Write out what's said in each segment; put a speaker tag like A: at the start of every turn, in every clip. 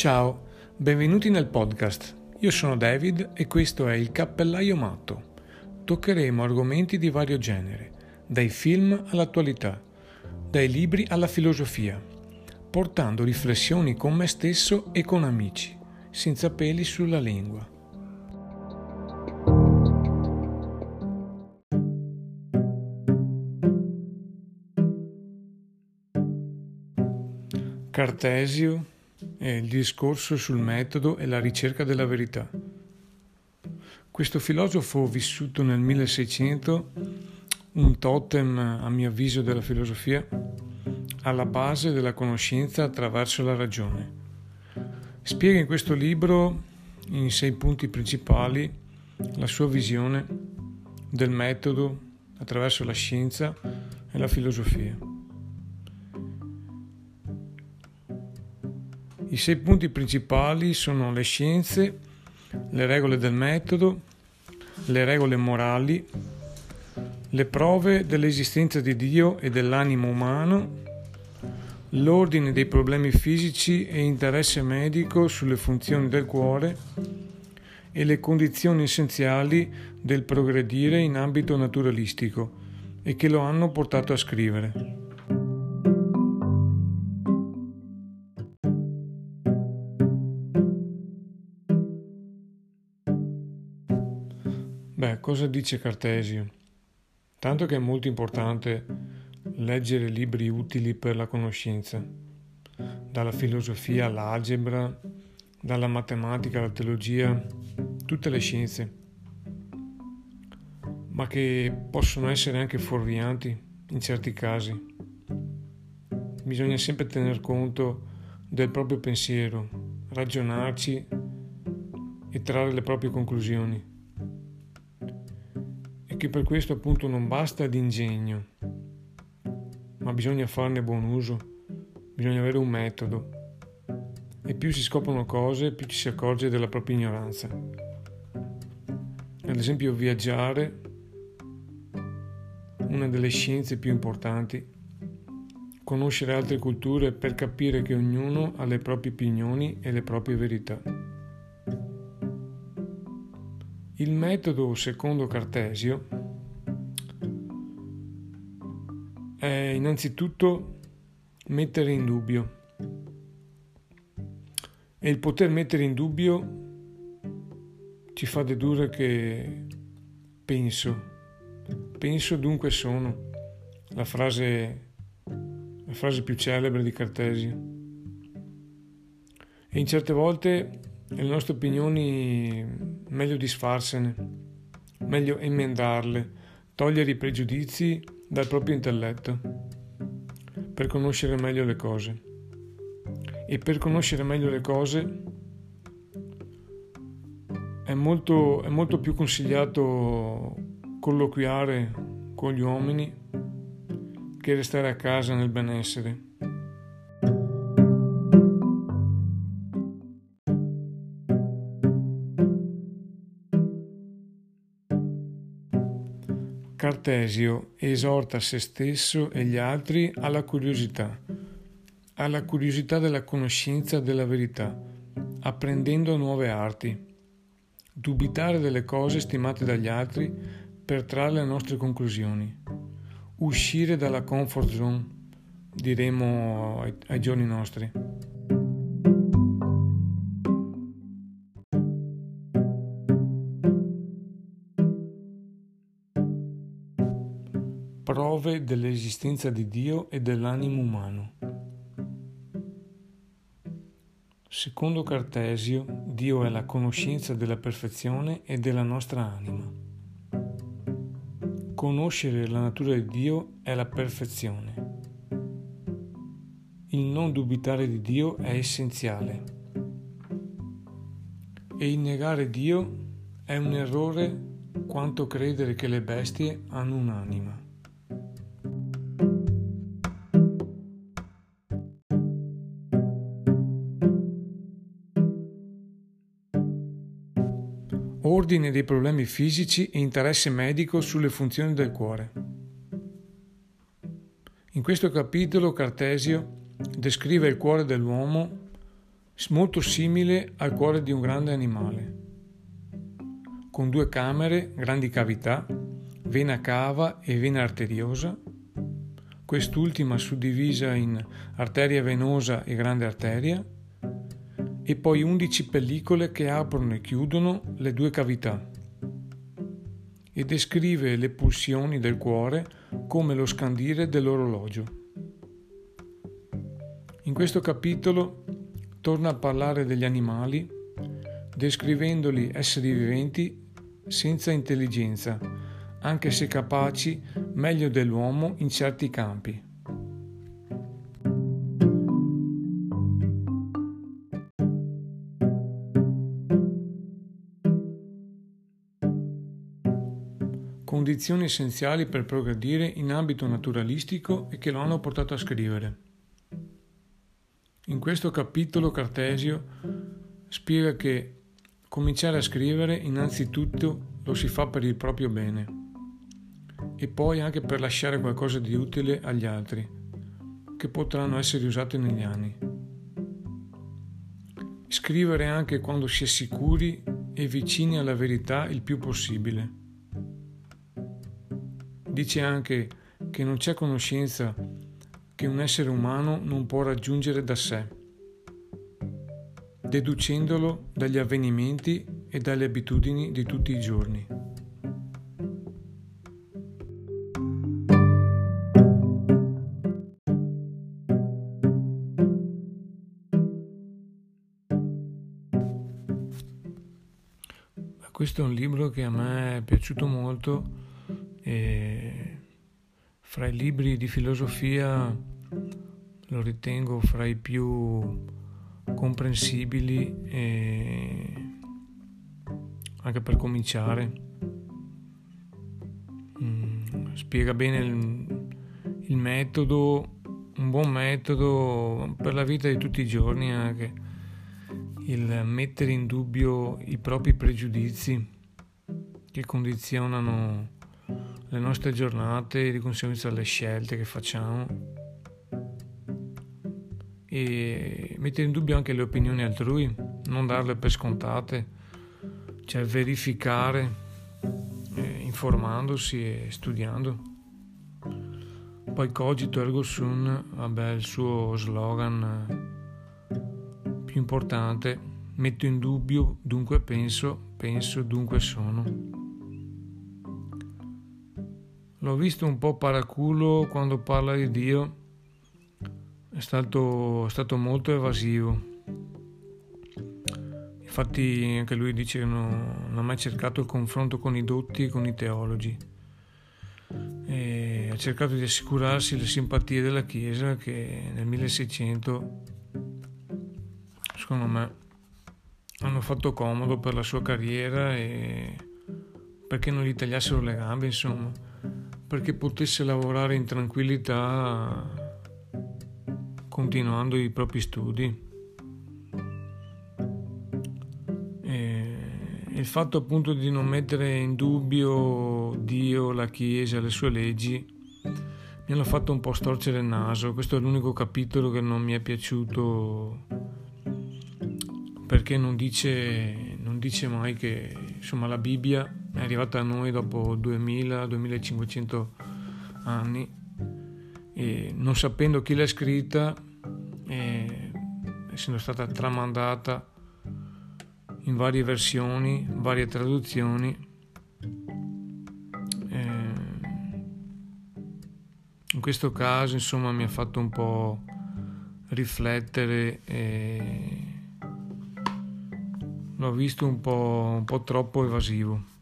A: Ciao, benvenuti nel podcast. Io sono David e questo è il Cappellaio Matto. Toccheremo argomenti di vario genere, dai film all'attualità, dai libri alla filosofia, portando riflessioni con me stesso e con amici, senza peli sulla lingua. Cartesio e il discorso sul metodo e la ricerca della verità. Questo filosofo vissuto nel 1600, un totem a mio avviso della filosofia, alla base della conoscenza attraverso la ragione. Spiega in questo libro, in sei punti principali, la sua visione del metodo attraverso la scienza e la filosofia. I sei punti principali sono le scienze, le regole del metodo, le regole morali, le prove dell'esistenza di Dio e dell'animo umano, l'ordine dei problemi fisici e interesse medico sulle funzioni del cuore e le condizioni essenziali del progredire in ambito naturalistico e che lo hanno portato a scrivere. Cosa dice Cartesio? Tanto che è molto importante leggere libri utili per la conoscenza, dalla filosofia all'algebra, dalla matematica alla teologia, tutte le scienze, ma che possono essere anche fuorvianti in certi casi. Bisogna sempre tener conto del proprio pensiero, ragionarci e trarre le proprie conclusioni che per questo appunto non basta d'ingegno, ma bisogna farne buon uso, bisogna avere un metodo. E più si scoprono cose, più ci si accorge della propria ignoranza. Ad esempio viaggiare, una delle scienze più importanti, conoscere altre culture per capire che ognuno ha le proprie opinioni e le proprie verità. Il metodo secondo Cartesio è innanzitutto mettere in dubbio e il poter mettere in dubbio ci fa dedurre che penso, penso dunque sono, la frase, la frase più celebre di Cartesio. E in certe volte le nostre opinioni meglio disfarsene, meglio emendarle, togliere i pregiudizi dal proprio intelletto per conoscere meglio le cose. E per conoscere meglio le cose è molto, è molto più consigliato colloquiare con gli uomini che restare a casa nel benessere. Cartesio esorta se stesso e gli altri alla curiosità, alla curiosità della conoscenza della verità, apprendendo nuove arti, dubitare delle cose stimate dagli altri per trarre le nostre conclusioni, uscire dalla comfort zone, diremo ai, giorni nostri. Prove dell'esistenza di Dio e dell'animo umano. Secondo Cartesio, Dio è la conoscenza della perfezione e della nostra anima. Conoscere la natura di Dio è la perfezione. Il non dubitare di Dio è essenziale. E il negare Dio è un errore quanto credere che le bestie hanno un'anima. Ordine dei problemi fisici e interesse medico sulle funzioni del cuore. In questo capitolo Cartesio descrive il cuore dell'uomo molto simile al cuore di un grande animale, con due camere, grandi cavità, vena cava e vena arteriosa, quest'ultima suddivisa in arteria venosa e grande arteria, e poi 11 pellicole che aprono e chiudono le due cavità e descrive le pulsioni del cuore come lo scandire dell'orologio. In questo capitolo torna a parlare degli animali, descrivendoli esseri viventi senza intelligenza, anche se capaci meglio dell'uomo in certi campi. Condizioni essenziali per progredire in ambito naturalistico e che lo hanno portato a scrivere. In questo capitolo Cartesio spiega che cominciare a scrivere innanzitutto lo si fa per il proprio bene e poi anche per lasciare qualcosa di utile agli altri, che potranno essere usati negli anni. Scrivere anche quando si è sicuri e vicini alla verità il più possibile. Dice anche che non c'è conoscenza che un essere umano non può raggiungere da sé, deducendolo dagli avvenimenti e dalle abitudini di tutti i giorni. Questo è un libro che a me è piaciuto molto e fra i libri di filosofia lo ritengo fra i più comprensibili e anche per cominciare. Mm, spiega bene il, il metodo, un buon metodo per la vita di tutti i giorni anche il mettere in dubbio i propri pregiudizi che condizionano le nostre giornate e di conseguenza le scelte che facciamo e mettere in dubbio anche le opinioni altrui, non darle per scontate, cioè verificare eh, informandosi e studiando. Poi cogito ergo sum, vabbè, il suo slogan più importante, metto in dubbio, dunque penso, penso, dunque sono. L'ho visto un po' paraculo quando parla di Dio, è stato, è stato molto evasivo. Infatti anche lui dice che non, non ha mai cercato il confronto con i dotti e con i teologi. E ha cercato di assicurarsi le simpatie della Chiesa che nel 1600, secondo me, hanno fatto comodo per la sua carriera e perché non gli tagliassero le gambe, insomma perché potesse lavorare in tranquillità continuando i propri studi. E il fatto appunto di non mettere in dubbio Dio, la Chiesa, le sue leggi mi hanno fatto un po' storcere il naso. Questo è l'unico capitolo che non mi è piaciuto perché non dice, non dice mai che insomma, la Bibbia è arrivata a noi dopo 2000-2500 anni e non sapendo chi l'ha scritta, e essendo stata tramandata in varie versioni, varie traduzioni, in questo caso insomma mi ha fatto un po' riflettere e l'ho visto un po', un po' troppo evasivo.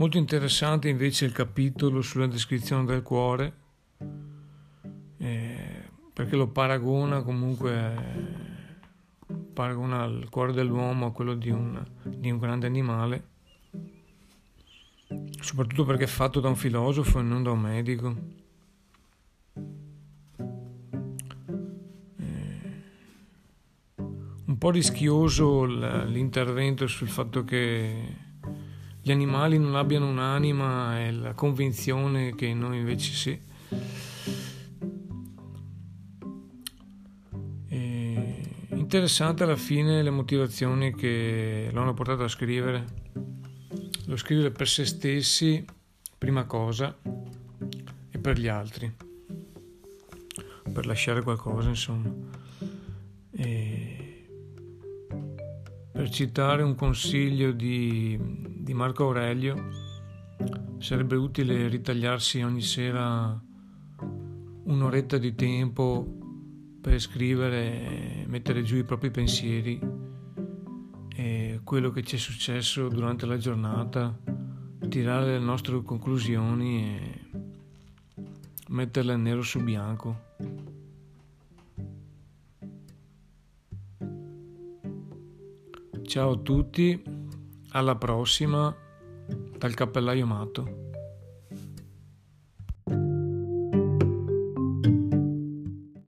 A: Molto interessante invece il capitolo sulla descrizione del cuore, eh, perché lo paragona comunque, paragona il cuore dell'uomo a quello di un, di un grande animale, soprattutto perché è fatto da un filosofo e non da un medico. Eh, un po' rischioso l'intervento sul fatto che gli animali non abbiano un'anima e la convinzione che noi invece sì. E interessante alla fine le motivazioni che l'hanno portato a scrivere. Lo scrivere per se stessi, prima cosa, e per gli altri, per lasciare qualcosa, insomma. E per citare un consiglio di, di Marco Aurelio, sarebbe utile ritagliarsi ogni sera un'oretta di tempo per scrivere, mettere giù i propri pensieri e quello che ci è successo durante la giornata, tirare le nostre conclusioni e metterle nero su bianco. Ciao a tutti, alla prossima dal cappellaio matto.